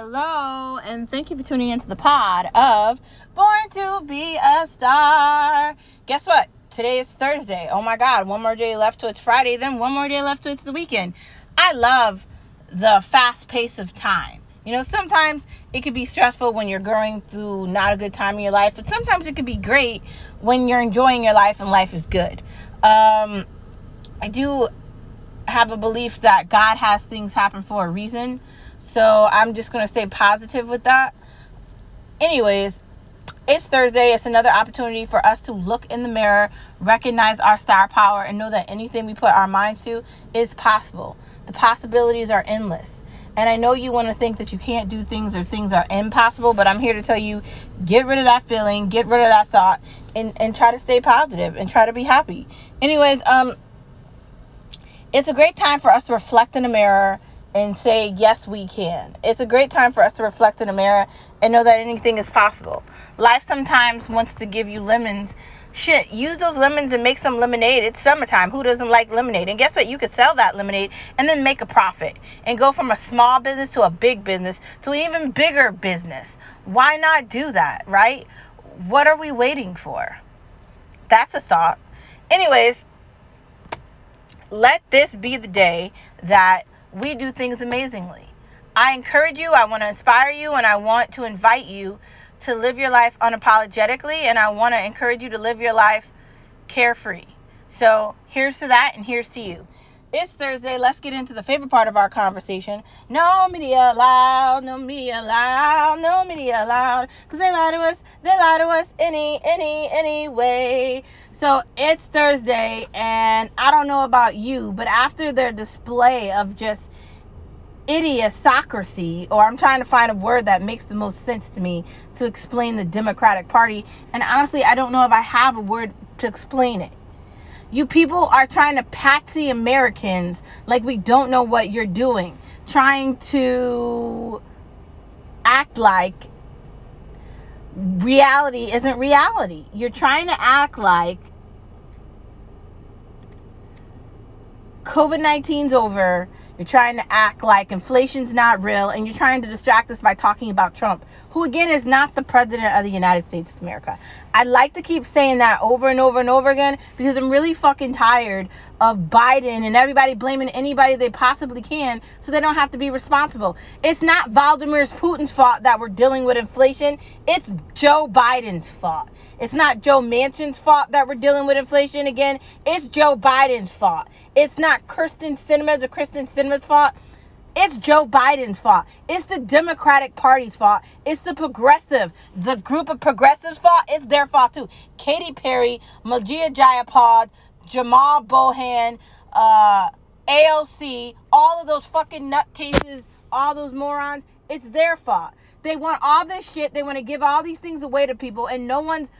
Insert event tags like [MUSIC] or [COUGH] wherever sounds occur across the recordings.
Hello, and thank you for tuning into the pod of Born to Be a Star. Guess what? Today is Thursday. Oh my God, one more day left till it's Friday, then one more day left till it's the weekend. I love the fast pace of time. You know, sometimes it could be stressful when you're going through not a good time in your life, but sometimes it could be great when you're enjoying your life and life is good. Um, I do have a belief that God has things happen for a reason. So I'm just going to stay positive with that. Anyways, it's Thursday. It's another opportunity for us to look in the mirror, recognize our star power, and know that anything we put our mind to is possible. The possibilities are endless. And I know you want to think that you can't do things or things are impossible, but I'm here to tell you get rid of that feeling, get rid of that thought, and, and try to stay positive and try to be happy. Anyways, um, it's a great time for us to reflect in the mirror and say, yes, we can. It's a great time for us to reflect in the mirror and know that anything is possible. Life sometimes wants to give you lemons. Shit, use those lemons and make some lemonade. It's summertime. Who doesn't like lemonade? And guess what? You could sell that lemonade and then make a profit and go from a small business to a big business to an even bigger business. Why not do that, right? What are we waiting for? That's a thought. Anyways, let this be the day that we do things amazingly. I encourage you, I want to inspire you, and I want to invite you to live your life unapologetically, and I want to encourage you to live your life carefree. So here's to that, and here's to you. It's Thursday. Let's get into the favorite part of our conversation. No media allowed, no media allowed, no media allowed. Because they lie to us, they lie to us any, any, any way. So it's Thursday, and I don't know about you, but after their display of just idiocracy, or I'm trying to find a word that makes the most sense to me to explain the Democratic Party, and honestly, I don't know if I have a word to explain it. You people are trying to patsy Americans like we don't know what you're doing, trying to act like reality isn't reality. You're trying to act like COVID 19's over. You're trying to act like inflation's not real, and you're trying to distract us by talking about Trump, who again is not the president of the United States of America. I'd like to keep saying that over and over and over again because I'm really fucking tired of Biden and everybody blaming anybody they possibly can so they don't have to be responsible. It's not Vladimir Putin's fault that we're dealing with inflation, it's Joe Biden's fault. It's not Joe Manchin's fault that we're dealing with inflation again. It's Joe Biden's fault. It's not Kyrsten Sinema's or Kristen Sinema's fault. It's Joe Biden's fault. It's the Democratic Party's fault. It's the progressive, the group of progressives' fault. It's their fault too. Katy Perry, Magia Jayapal, Jamaal Bowman, uh, AOC, all of those fucking nutcases, all those morons. It's their fault. They want all this shit. They want to give all these things away to people, and no one's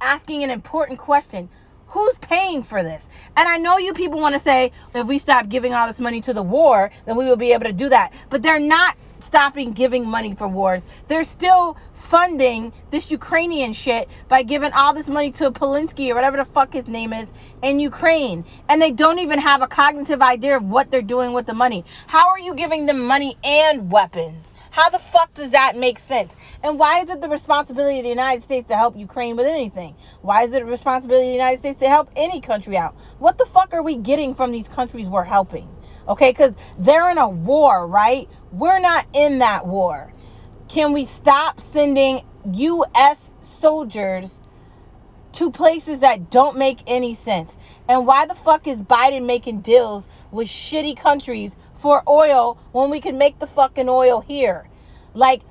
asking an important question. Who's paying for this? And I know you people want to say if we stop giving all this money to the war, then we will be able to do that. But they're not stopping giving money for wars. They're still funding this Ukrainian shit by giving all this money to Polinsky or whatever the fuck his name is in Ukraine. And they don't even have a cognitive idea of what they're doing with the money. How are you giving them money and weapons? How the fuck does that make sense? And why is it the responsibility of the United States to help Ukraine with anything? Why is it the responsibility of the United States to help any country out? What the fuck are we getting from these countries we're helping? Okay, because they're in a war, right? We're not in that war. Can we stop sending U.S. soldiers to places that don't make any sense? And why the fuck is Biden making deals with shitty countries for oil when we can make the fucking oil here. Like,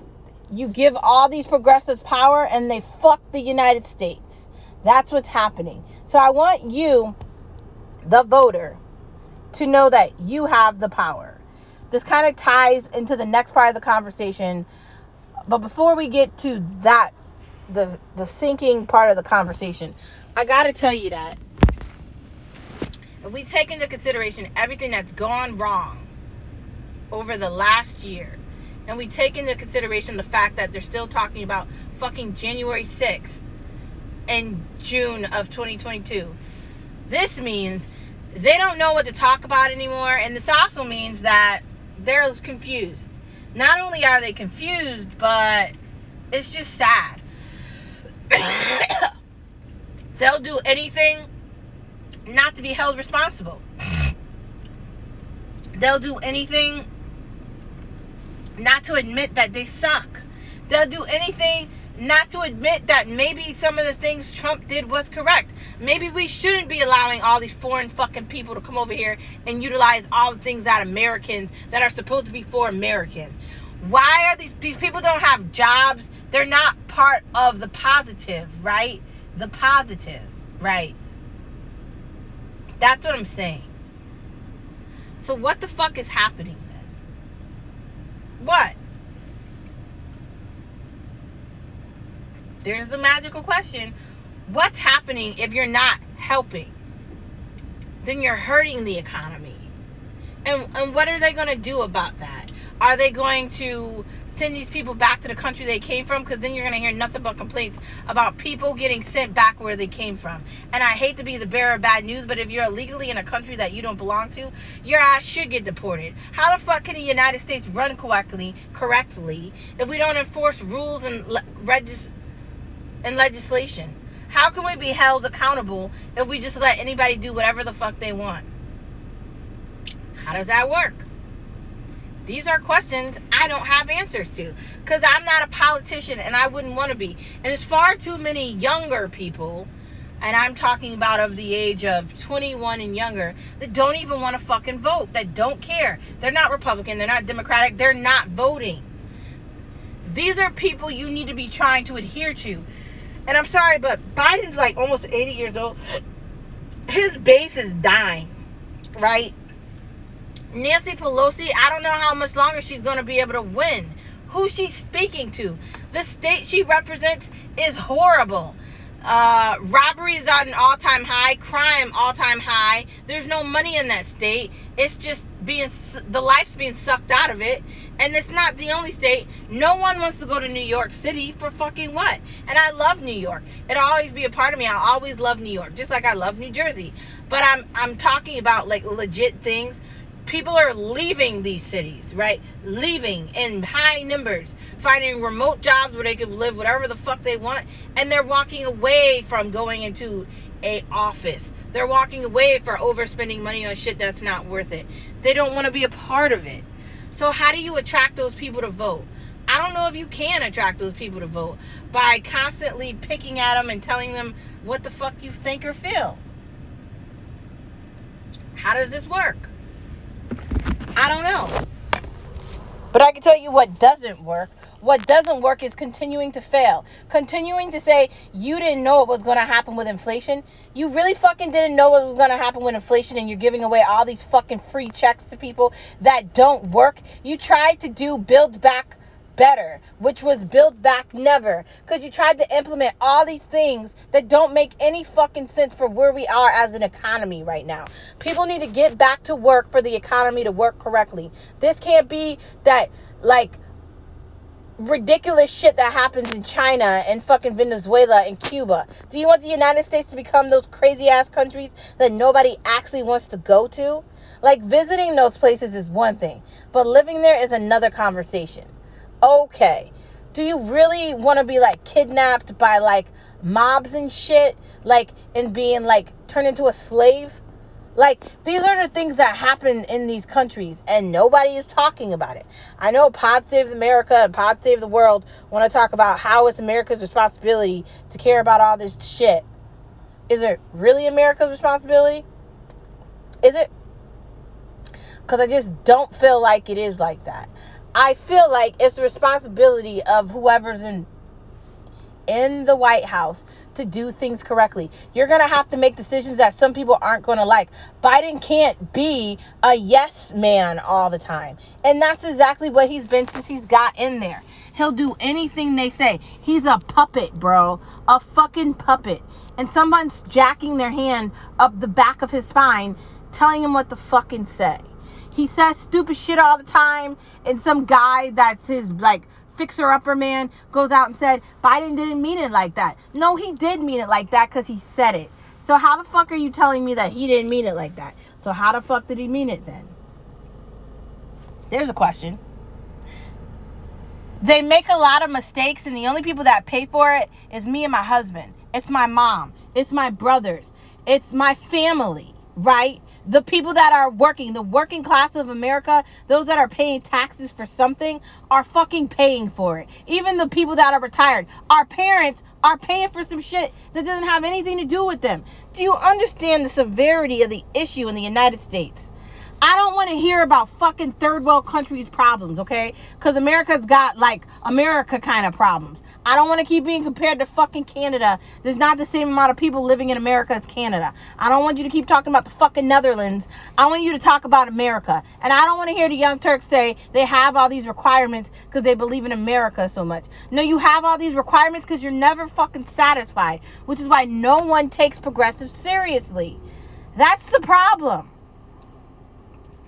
you give all these progressives power and they fuck the United States. That's what's happening. So I want you, the voter, to know that you have the power. This kind of ties into the next part of the conversation. But before we get to that, the the sinking part of the conversation, I gotta tell you that if we take into consideration everything that's gone wrong over the last year, and we take into consideration the fact that they're still talking about fucking January 6th and June of 2022, this means they don't know what to talk about anymore, and this also means that they're confused. not only are they confused, but it's just sad. [COUGHS] They'll do anything not to be held responsible. They'll do anything not to admit that they suck. They'll do anything not to admit that maybe some of the things Trump did was correct. Maybe we shouldn't be allowing all these foreign fucking people to come over here and utilize all the things that Americans that are supposed to be for Americans. Why are these these people don't have jobs? They're not part of the positive, right? The positive, right? That's what I'm saying. So what the fuck is happening? What? There's the magical question. What's happening if you're not helping? Then you're hurting the economy. And and what are they going to do about that? Are they going to send these people back to the country they came from because then you're going to hear nothing but complaints about people getting sent back where they came from. And I hate to be the bearer of bad news, but if you're illegally in a country that you don't belong to, your ass should get deported. How the fuck can the United States run correctly, correctly if we don't enforce rules and regis- and legislation? How can we be held accountable if we just let anybody do whatever the fuck they want? How does that work? These are questions I don't have answers to because I'm not a politician and I wouldn't want to be. And it's far too many younger people, and I'm talking about of the age of 21 and younger, that don't even want to fucking vote, that don't care. They're not Republican, they're not Democratic, they're not voting. These are people you need to be trying to adhere to. And I'm sorry, but Biden's like almost 80 years old. His base is dying, right? Nancy Pelosi, I don't know how much longer she's going to be able to win. Who she's speaking to? The state she represents is horrible. Uh, robbery is at an all-time high. Crime all-time high. There's no money in that state. It's just being the life's being sucked out of it. And it's not the only state. No one wants to go to New York City for fucking what? And I love New York. It'll always be a part of me. I'll always love New York, just like I love New Jersey. But I'm I'm talking about like legit things people are leaving these cities, right? Leaving in high numbers, finding remote jobs where they can live whatever the fuck they want, and they're walking away from going into a office. They're walking away for overspending money on shit that's not worth it. They don't want to be a part of it. So how do you attract those people to vote? I don't know if you can attract those people to vote by constantly picking at them and telling them what the fuck you think or feel. How does this work? I don't know. But I can tell you what doesn't work. What doesn't work is continuing to fail. Continuing to say you didn't know what was going to happen with inflation. You really fucking didn't know what was going to happen with inflation and you're giving away all these fucking free checks to people that don't work. You tried to do build back better, which was built back never. Because you tried to implement all these things that don't make any fucking sense for where we are as an economy right now. People need to get back to work for the economy to work correctly. This can't be that, like, ridiculous shit that happens in China and fucking Venezuela and Cuba. Do you want the United States to become those crazy ass countries that nobody actually wants to go to? Like visiting those places is one thing, but living there is another conversation okay. Do you really want to be like kidnapped by like mobs and shit? Like, and being like turned into a slave? Like, these are the things that happen in these countries, and nobody is talking about it. I know Pod Save America and Pod Save the World want to talk about how it's America's responsibility to care about all this shit. Is it really America's responsibility? Is it? Because I just don't feel like it is like that. I feel like it's the responsibility of whoever's in in the White House to do things correctly. You're going to have to make decisions that some people aren't going to like. Biden can't be a yes man all the time. And that's exactly what he's been since he's got in there. He'll do anything they say. He's a puppet, bro. A fucking puppet. And someone's jacking their hand up the back of his spine telling him what to fucking say. He says stupid shit all the time, and some guy that's his like fixer upper man goes out and said Biden didn't mean it like that. No, he did mean it like that because he said it. So how the fuck are you telling me that he didn't mean it like that? So how the fuck did he mean it then? There's a question. They make a lot of mistakes, and the only people that pay for it is me and my husband. It's my mom. It's my brothers. It's my family, right? The people that are working, the working class of America, those that are paying taxes for something, are fucking paying for it. Even the people that are retired, our parents are paying for some shit that doesn't have anything to do with them. Do you understand the severity of the issue in the United States? I don't want to hear about fucking third world countries' problems, okay? Because America's got like America kind of problems. I don't want to keep being compared to fucking Canada. There's not the same amount of people living in America as Canada. I don't want you to keep talking about the fucking Netherlands. I want you to talk about America. And I don't want to hear the Young Turks say they have all these requirements because they believe in America so much. No, you have all these requirements because you're never fucking satisfied, which is why no one takes progressive seriously. That's the problem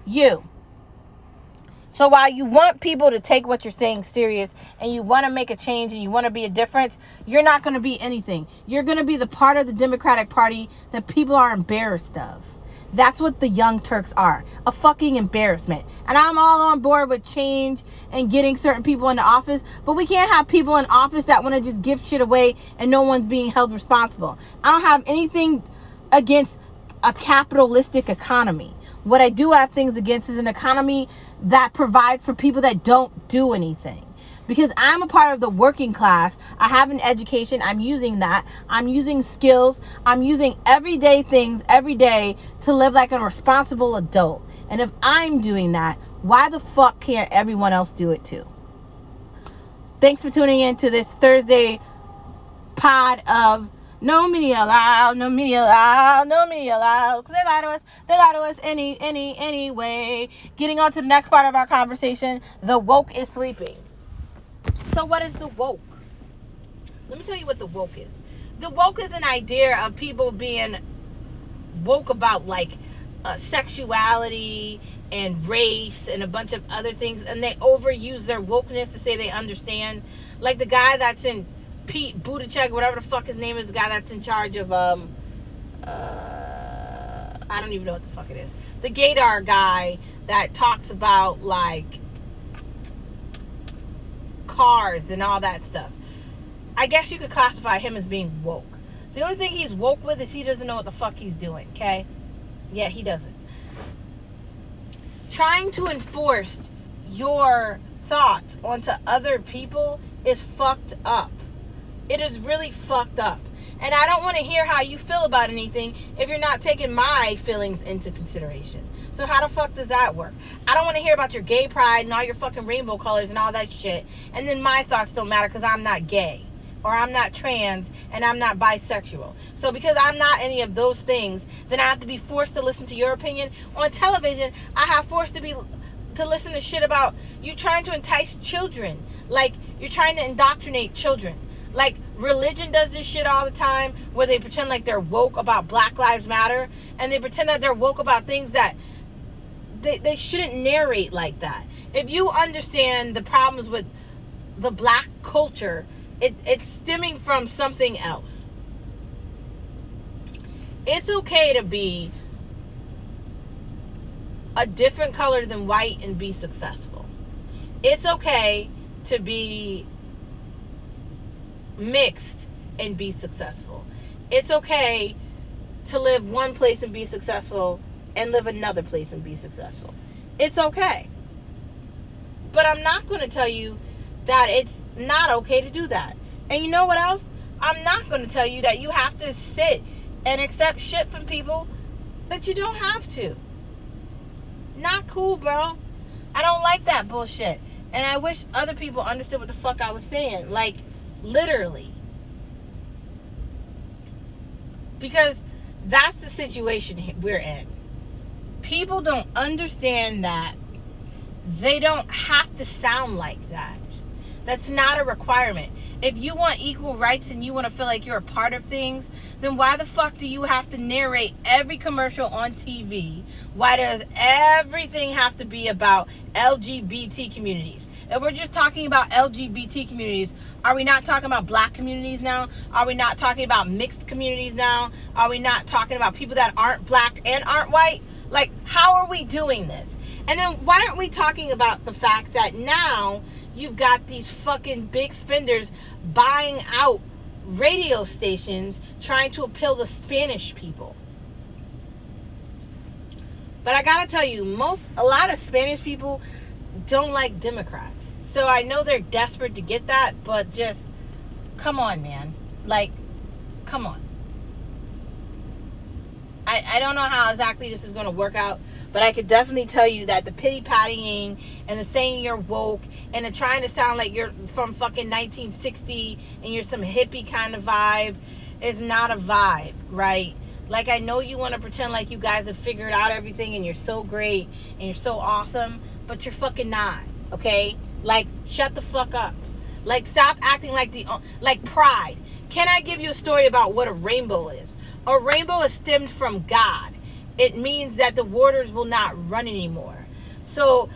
you. So while you want people to take what you're saying serious and you want to make a change and you want to be a difference, you're not going to be anything. You're going to be the part of the Democratic Party that people are embarrassed of. That's what the Young Turks are a fucking embarrassment. And I'm all on board with change and getting certain people into office, but we can't have people in office that want to just give shit away and no one's being held responsible. I don't have anything against a capitalistic economy. What I do have things against is an economy that provides for people that don't do anything. Because I'm a part of the working class. I have an education. I'm using that. I'm using skills. I'm using everyday things every day to live like a responsible adult. And if I'm doing that, why the fuck can't everyone else do it too? Thanks for tuning in to this Thursday pod of no media allowed, no media allowed, no media allowed. Cause they lie to us, they lie to us any, any, anyway. Getting on to the next part of our conversation, the woke is sleeping. So what is the woke? Let me tell you what the woke is. The woke is an idea of people being woke about like uh, sexuality and race and a bunch of other things, and they overuse their wokeness to say they understand. Like the guy that's in Pete Buttigieg, whatever the fuck his name is, the guy that's in charge of um uh I don't even know what the fuck it is. The Gator guy that talks about like cars and all that stuff. I guess you could classify him as being woke. The only thing he's woke with is he doesn't know what the fuck he's doing, okay? Yeah, he doesn't. Trying to enforce your thoughts onto other people is fucked up. It is really fucked up. And I don't want to hear how you feel about anything if you're not taking my feelings into consideration. So how the fuck does that work? I don't want to hear about your gay pride and all your fucking rainbow colors and all that shit. And then my thoughts don't matter because I'm not gay or I'm not trans and I'm not bisexual. So because I'm not any of those things, then I have to be forced to listen to your opinion. On television, I have forced to be to listen to shit about you trying to entice children. Like you're trying to indoctrinate children. Like religion does this shit all the time where they pretend like they're woke about Black Lives Matter and they pretend that they're woke about things that they, they shouldn't narrate like that. If you understand the problems with the black culture, it, it's stemming from something else. It's okay to be a different color than white and be successful. It's okay to be mixed and be successful. It's okay to live one place and be successful and live another place and be successful. It's okay. But I'm not going to tell you that it's not okay to do that. And you know what else? I'm not going to tell you that you have to sit and accept shit from people that you don't have to. Not cool, bro. I don't like that bullshit. And I wish other people understood what the fuck I was saying. Like, Literally. Because that's the situation we're in. People don't understand that they don't have to sound like that. That's not a requirement. If you want equal rights and you want to feel like you're a part of things, then why the fuck do you have to narrate every commercial on TV? Why does everything have to be about LGBT communities? If we're just talking about LGBT communities, are we not talking about black communities now? Are we not talking about mixed communities now? Are we not talking about people that aren't black and aren't white? Like, how are we doing this? And then why aren't we talking about the fact that now you've got these fucking big spenders buying out radio stations trying to appeal to Spanish people. But I gotta tell you, most a lot of Spanish people don't like Democrats. So I know they're desperate to get that, but just come on, man. Like, come on. I, I don't know how exactly this is going to work out, but I could definitely tell you that the pity pattying and the saying you're woke and the trying to sound like you're from fucking 1960 and you're some hippie kind of vibe is not a vibe, right? Like I know you want to pretend like you guys have figured out everything and you're so great and you're so awesome, but you're fucking not, okay? Like shut the fuck up. Like stop acting like the like pride. Can I give you a story about what a rainbow is? A rainbow is stemmed from God. It means that the waters will not run anymore. So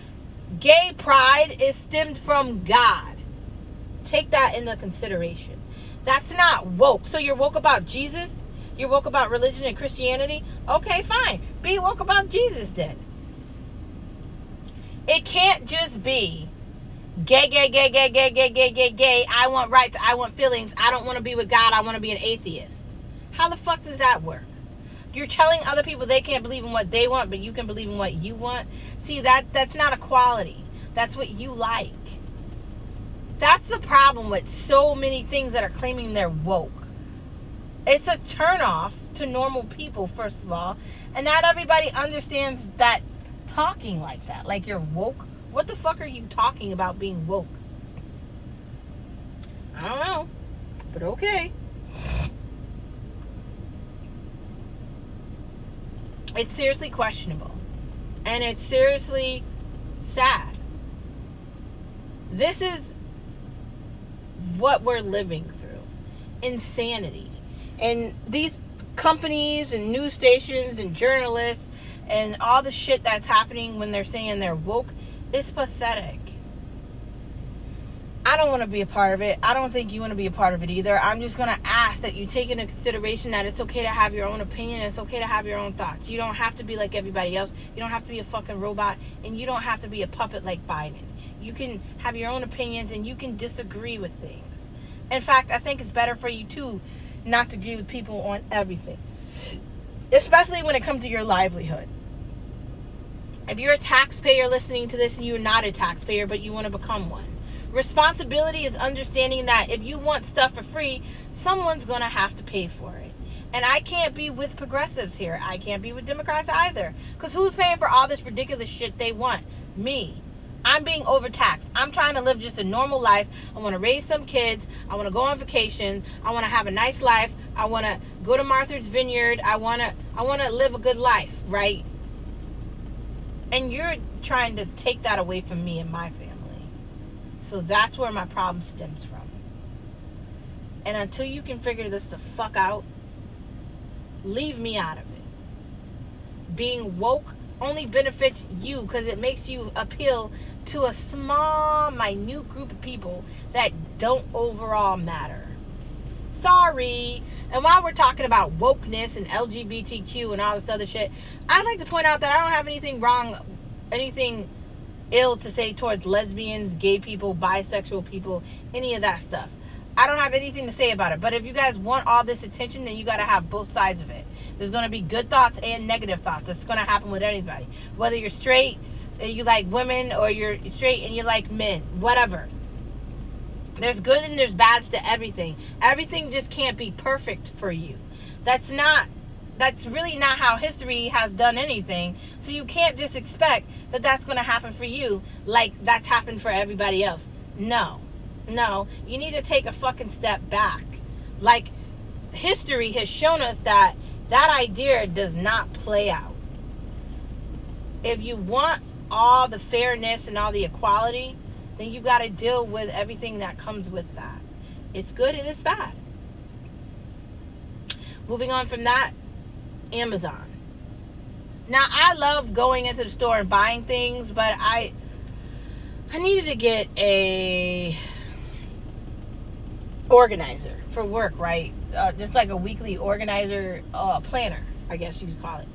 gay pride is stemmed from God. Take that into consideration. That's not woke. So you're woke about Jesus? You're woke about religion and Christianity? Okay, fine. Be woke about Jesus then. It can't just be gay, gay, gay, gay, gay, gay, gay, gay, gay. I want rights. I want feelings. I don't want to be with God. I want to be an atheist. How the fuck does that work? You're telling other people they can't believe in what they want, but you can believe in what you want. See that that's not equality. That's what you like. That's the problem with so many things that are claiming they're woke. It's a turnoff to normal people, first of all, and not everybody understands that talking like that. Like you're woke. What the fuck are you talking about being woke? I don't know, but okay. It's seriously questionable. And it's seriously sad. This is what we're living through insanity. And these companies and news stations and journalists and all the shit that's happening when they're saying they're woke is pathetic. I don't want to be a part of it. I don't think you want to be a part of it either. I'm just going to ask that you take into consideration that it's okay to have your own opinion. It's okay to have your own thoughts. You don't have to be like everybody else. You don't have to be a fucking robot. And you don't have to be a puppet like Biden. You can have your own opinions and you can disagree with things. In fact, I think it's better for you too not to agree with people on everything, especially when it comes to your livelihood. If you're a taxpayer listening to this and you're not a taxpayer but you want to become one, responsibility is understanding that if you want stuff for free, someone's going to have to pay for it. And I can't be with progressives here. I can't be with Democrats either. Because who's paying for all this ridiculous shit they want? Me. I'm being overtaxed. I'm trying to live just a normal life. I want to raise some kids. I want to go on vacation. I want to have a nice life. I want to go to Martha's Vineyard. I want to I want to live a good life, right? And you're trying to take that away from me and my family. So that's where my problem stems from. And until you can figure this the fuck out, leave me out of it. Being woke only benefits you because it makes you appeal to a small, minute group of people that don't overall matter. Sorry. And while we're talking about wokeness and LGBTQ and all this other shit, I'd like to point out that I don't have anything wrong, anything ill to say towards lesbians, gay people, bisexual people, any of that stuff. I don't have anything to say about it. But if you guys want all this attention, then you got to have both sides of it. There's going to be good thoughts and negative thoughts. It's going to happen with anybody. Whether you're straight and you like women or you're straight and you like men, whatever. There's good and there's bads to everything. Everything just can't be perfect for you. That's not that's really not how history has done anything. So you can't just expect that that's going to happen for you like that's happened for everybody else. No. No, you need to take a fucking step back. Like history has shown us that that idea does not play out. If you want all the fairness and all the equality, then you got to deal with everything that comes with that. It's good and it's bad. Moving on from that, Amazon. Now I love going into the store and buying things, but I I needed to get a organizer for work, right? Uh, just like a weekly organizer uh, planner, I guess you could call it.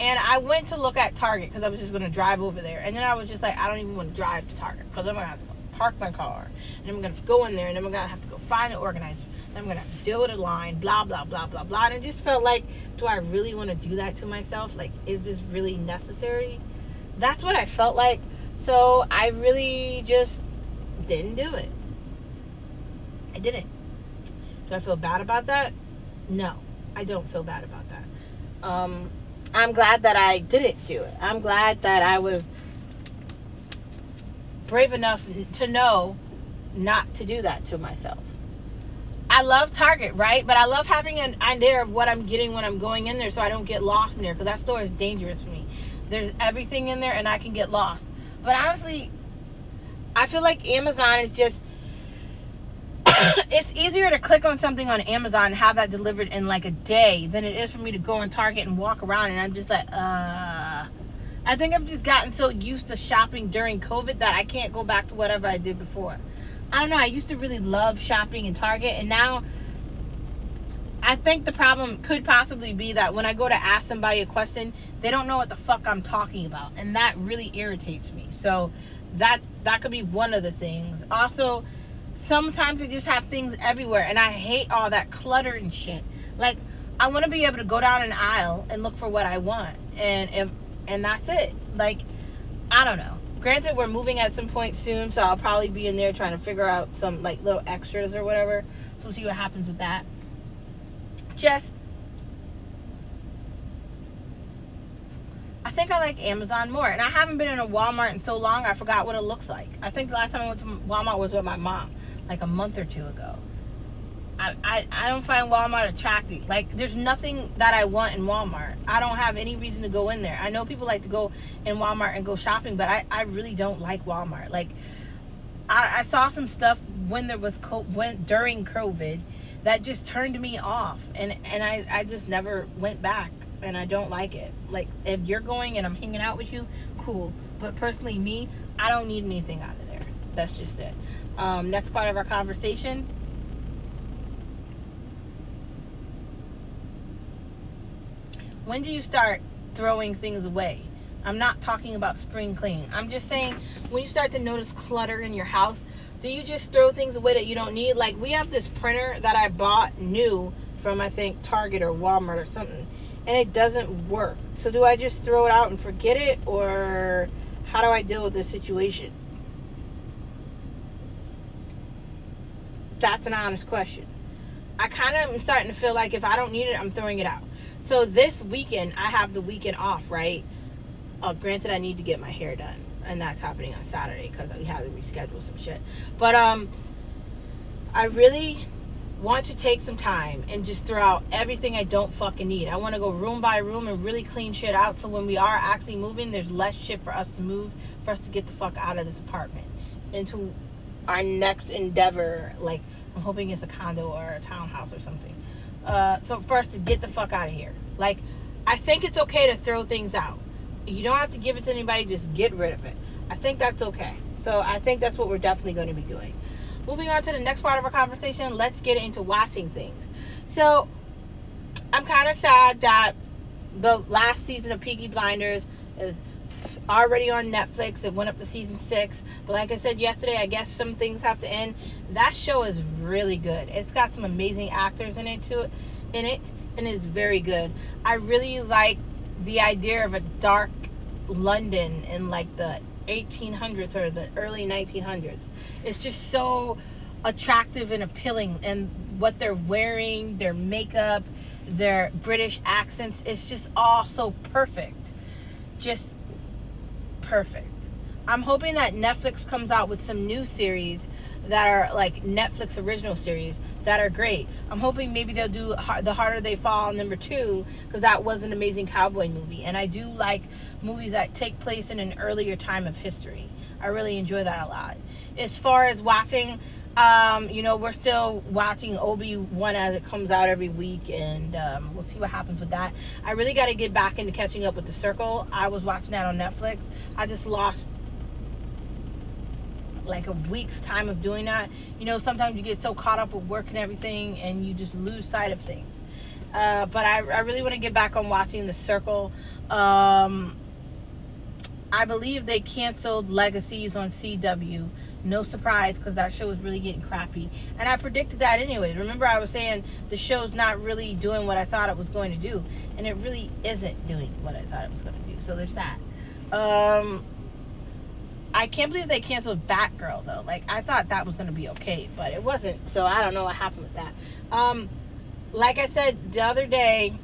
And I went to look at Target because I was just going to drive over there. And then I was just like, I don't even want to drive to Target because I'm going to have to park my car, and I'm gonna go in there, and I'm gonna have to go find the organizer. And I'm gonna have to deal with a line, blah blah blah blah blah. And it just felt like, do I really want to do that to myself? Like, is this really necessary? That's what I felt like. So I really just didn't do it. I didn't. Do I feel bad about that? No, I don't feel bad about that. Um, I'm glad that I didn't do it. I'm glad that I was brave enough to know not to do that to myself. I love Target, right? But I love having an idea of what I'm getting when I'm going in there so I don't get lost in there because that store is dangerous for me. There's everything in there and I can get lost. But honestly, I feel like Amazon is just [COUGHS] it's easier to click on something on Amazon and have that delivered in like a day than it is for me to go on Target and walk around and I'm just like, uh I think I've just gotten so used to shopping during COVID that I can't go back to whatever I did before. I don't know, I used to really love shopping in Target and now I think the problem could possibly be that when I go to ask somebody a question, they don't know what the fuck I'm talking about, and that really irritates me. So that that could be one of the things. Also, sometimes they just have things everywhere, and I hate all that clutter and shit. Like I want to be able to go down an aisle and look for what I want, and if and that's it. Like I don't know. Granted, we're moving at some point soon, so I'll probably be in there trying to figure out some like little extras or whatever. So we'll see what happens with that just I think I like Amazon more. And I haven't been in a Walmart in so long I forgot what it looks like. I think the last time I went to Walmart was with my mom, like a month or two ago. I, I, I don't find Walmart attractive. Like there's nothing that I want in Walmart. I don't have any reason to go in there. I know people like to go in Walmart and go shopping, but I, I really don't like Walmart. Like I, I saw some stuff when there was co- when during COVID that just turned me off and and I, I just never went back and I don't like it. Like if you're going and I'm hanging out with you, cool. But personally me, I don't need anything out of there. That's just it. Um, next part of our conversation. When do you start throwing things away? I'm not talking about spring clean. I'm just saying when you start to notice clutter in your house, do you just throw things away that you don't need? Like we have this printer that I bought new from I think Target or Walmart or something, and it doesn't work. So do I just throw it out and forget it, or how do I deal with this situation? That's an honest question. I kind of am starting to feel like if I don't need it, I'm throwing it out. So this weekend, I have the weekend off, right? Uh, granted, I need to get my hair done and that's happening on Saturday because we had to reschedule some shit. But um, I really want to take some time and just throw out everything I don't fucking need. I want to go room by room and really clean shit out so when we are actually moving, there's less shit for us to move, for us to get the fuck out of this apartment into our next endeavor. Like, I'm hoping it's a condo or a townhouse or something. Uh, so, first, to get the fuck out of here. Like, I think it's okay to throw things out. You don't have to give it to anybody, just get rid of it. I think that's okay. So I think that's what we're definitely going to be doing. Moving on to the next part of our conversation, let's get into watching things. So I'm kind of sad that the last season of Peaky Blinders is already on Netflix. It went up to season six. But like I said yesterday, I guess some things have to end. That show is really good. It's got some amazing actors in it too in it and it's very good. I really like the idea of a dark London in like the 1800s or the early 1900s. It's just so attractive and appealing and what they're wearing, their makeup, their British accents, it's just all so perfect. Just perfect. I'm hoping that Netflix comes out with some new series that are like Netflix original series that are great. I'm hoping maybe they'll do The Harder They Fall number two because that was an amazing cowboy movie. And I do like movies that take place in an earlier time of history. I really enjoy that a lot. As far as watching, um, you know, we're still watching Obi Wan as it comes out every week, and um, we'll see what happens with that. I really got to get back into catching up with The Circle. I was watching that on Netflix. I just lost like a week's time of doing that. You know, sometimes you get so caught up with work and everything and you just lose sight of things. Uh, but I, I really want to get back on watching The Circle. Um, I believe they canceled Legacies on CW No surprise because that show was really getting crappy. And I predicted that anyways. Remember, I was saying the show's not really doing what I thought it was going to do. And it really isn't doing what I thought it was going to do. So there's that. Um, I can't believe they canceled Batgirl though. Like I thought that was gonna be okay, but it wasn't. So I don't know what happened with that. Um, like I said the other day,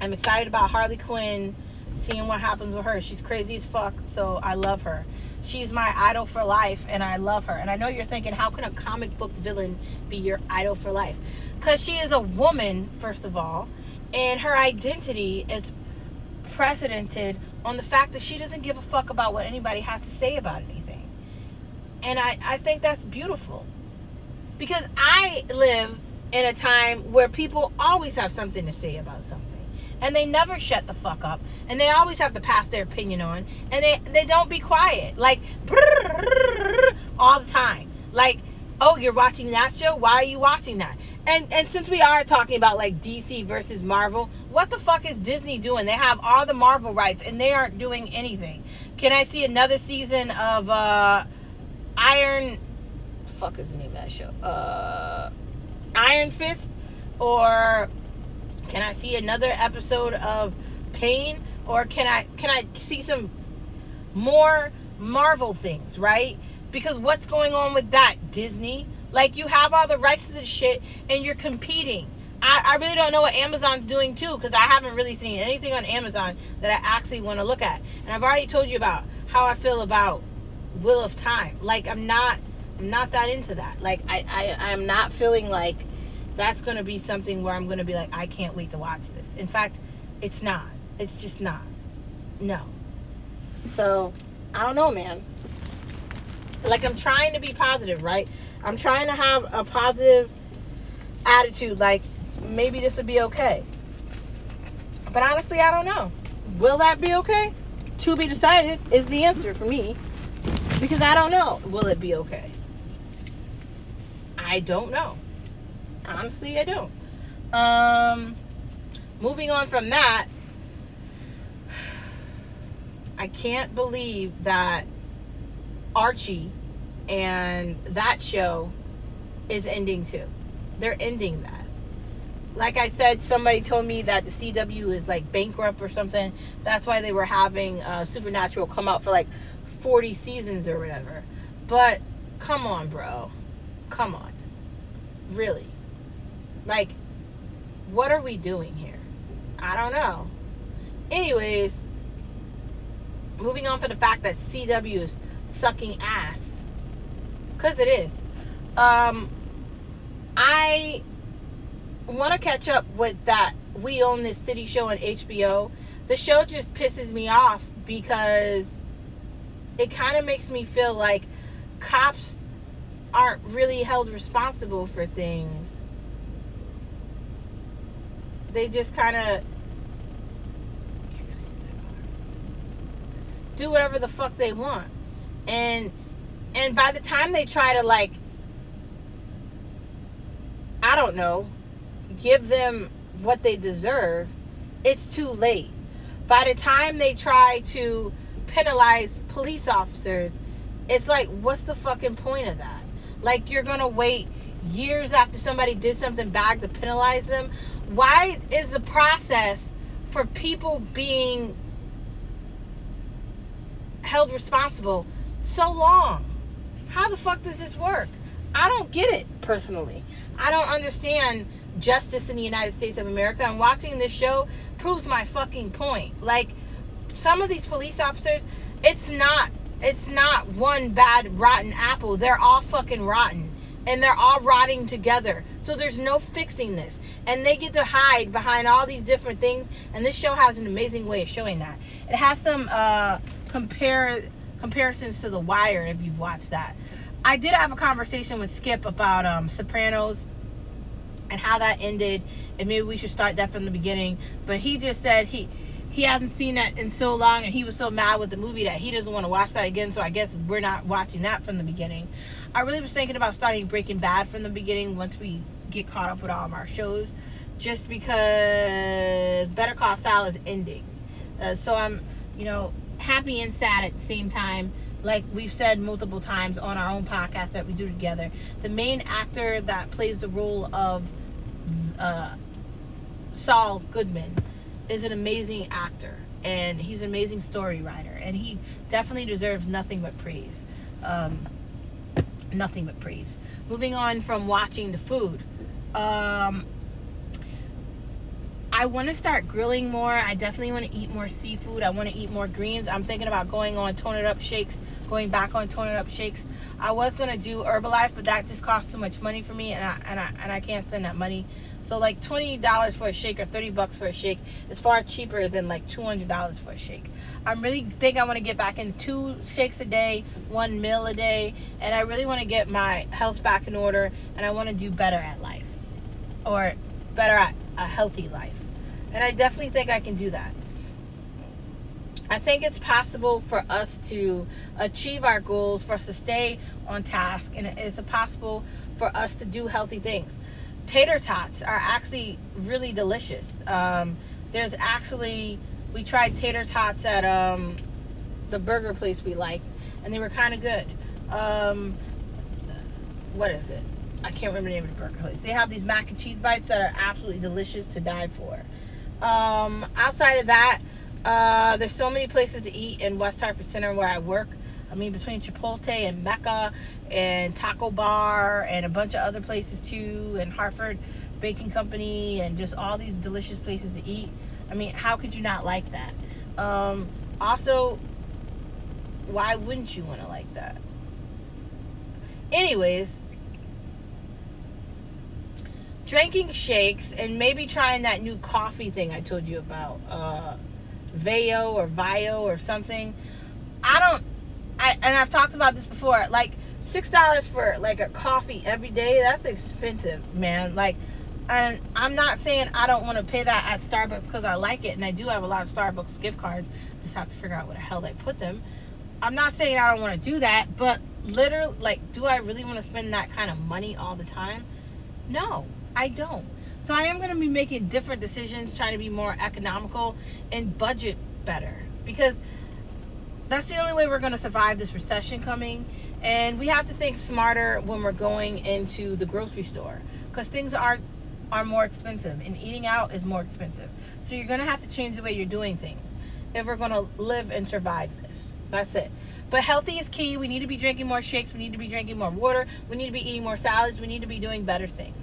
I'm excited about Harley Quinn, seeing what happens with her. She's crazy as fuck, so I love her. She's my idol for life, and I love her. And I know you're thinking, how can a comic book villain be your idol for life? Because she is a woman, first of all, and her identity is precedented on the fact that she doesn't give a fuck about what anybody has to say about anything. And I, I think that's beautiful. Because I live in a time where people always have something to say about something. And they never shut the fuck up. And they always have to pass their opinion on. And they, they don't be quiet. Like, all the time. Like, oh, you're watching that show? Why are you watching that? And and since we are talking about like DC versus Marvel, what the fuck is Disney doing? They have all the Marvel rights and they aren't doing anything. Can I see another season of uh Iron fuck is the name of that show? Uh Iron Fist or can I see another episode of Pain or can I can I see some more Marvel things, right? Because what's going on with that, Disney? Like you have all the rights to this shit and you're competing. I, I really don't know what Amazon's doing too because I haven't really seen anything on Amazon that I actually want to look at. And I've already told you about how I feel about Wheel of Time. Like I'm not I'm not that into that. Like I, I I'm not feeling like that's gonna be something where I'm gonna be like, I can't wait to watch this. In fact, it's not. It's just not. No. So I don't know, man. Like I'm trying to be positive, right? I'm trying to have a positive attitude, like maybe this will be okay. But honestly, I don't know. Will that be okay? To be decided is the answer for me. Because I don't know. Will it be okay? I don't know. Honestly, I don't. Um, moving on from that, I can't believe that Archie and that show is ending too. They're ending that. Like I said, somebody told me that the CW is like bankrupt or something. That's why they were having uh, Supernatural come out for like 40 seasons or whatever. But come on, bro. Come on. Really. Like, what are we doing here? I don't know. Anyways, moving on for the fact that CW is sucking ass because it is. Um, I want to catch up with that We Own This City show on HBO. The show just pisses me off because it kind of makes me feel like cops aren't really held responsible for things. They just kind of do whatever the fuck they want. And and by the time they try to like I don't know, give them what they deserve, it's too late. By the time they try to penalize police officers, it's like what's the fucking point of that? Like you're going to wait years after somebody did something bad to penalize them? Why is the process for people being held responsible so long? How the fuck does this work? I don't get it personally. I don't understand justice in the United States of America. And watching this show proves my fucking point. Like some of these police officers, it's not it's not one bad rotten apple. They're all fucking rotten. And they're all rotting together. So there's no fixing this. And they get to hide behind all these different things. And this show has an amazing way of showing that. It has some uh compare comparisons to The Wire if you've watched that. I did have a conversation with Skip about um, Sopranos and how that ended, and maybe we should start that from the beginning. But he just said he he hasn't seen that in so long, and he was so mad with the movie that he doesn't want to watch that again. So I guess we're not watching that from the beginning. I really was thinking about starting Breaking Bad from the beginning once we get caught up with all of our shows, just because Better Call Saul is ending. Uh, so I'm, you know, happy and sad at the same time like we've said multiple times on our own podcast that we do together, the main actor that plays the role of uh, Saul Goodman is an amazing actor and he's an amazing story writer and he definitely deserves nothing but praise. Um, nothing but praise. Moving on from watching the food. Um, I want to start grilling more. I definitely want to eat more seafood. I want to eat more greens. I'm thinking about going on Tone It Up Shakes, going back on Tone It Up Shakes. I was gonna do Herbalife, but that just costs too much money for me, and I and I and I can't spend that money. So like twenty dollars for a shake or thirty bucks for a shake is far cheaper than like two hundred dollars for a shake. I really think I want to get back in two shakes a day, one meal a day, and I really want to get my health back in order, and I want to do better at life, or better at a healthy life. And I definitely think I can do that. I think it's possible for us to achieve our goals, for us to stay on task, and it's possible for us to do healthy things. Tater tots are actually really delicious. Um, there's actually, we tried tater tots at um, the burger place we liked, and they were kind of good. Um, what is it? I can't remember the name of the burger place. They have these mac and cheese bites that are absolutely delicious to die for. Um, outside of that, uh, there's so many places to eat in West Hartford Center where I work. I mean, between Chipotle and Mecca and Taco Bar and a bunch of other places too, and Hartford Baking Company and just all these delicious places to eat. I mean, how could you not like that? Um, also, why wouldn't you want to like that? Anyways, drinking shakes and maybe trying that new coffee thing I told you about, uh, Vayo or Vio or something. I don't. I and I've talked about this before. Like six dollars for like a coffee every day. That's expensive, man. Like, and I'm not saying I don't want to pay that at Starbucks because I like it, and I do have a lot of Starbucks gift cards. Just have to figure out where the hell they put them. I'm not saying I don't want to do that, but literally, like, do I really want to spend that kind of money all the time? No. I don't. So I am going to be making different decisions, trying to be more economical and budget better because that's the only way we're going to survive this recession coming. And we have to think smarter when we're going into the grocery store because things are are more expensive and eating out is more expensive. So you're going to have to change the way you're doing things if we're going to live and survive this. That's it. But healthy is key. We need to be drinking more shakes. We need to be drinking more water. We need to be eating more salads. We need to be doing better things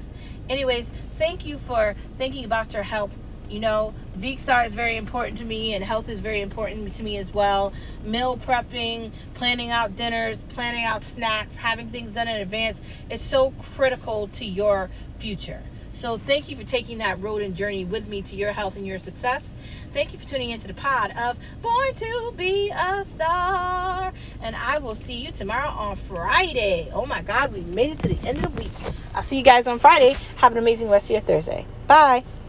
anyways, thank you for thinking about your health. You know, Veekstar is very important to me, and health is very important to me as well. Meal prepping, planning out dinners, planning out snacks, having things done in advance, it's so critical to your future. So, thank you for taking that road and journey with me to your health and your success. Thank you for tuning into the pod of Born to Be a Star. And I will see you tomorrow on Friday. Oh my God, we made it to the end of the week. I'll see you guys on Friday. Have an amazing rest of your Thursday. Bye.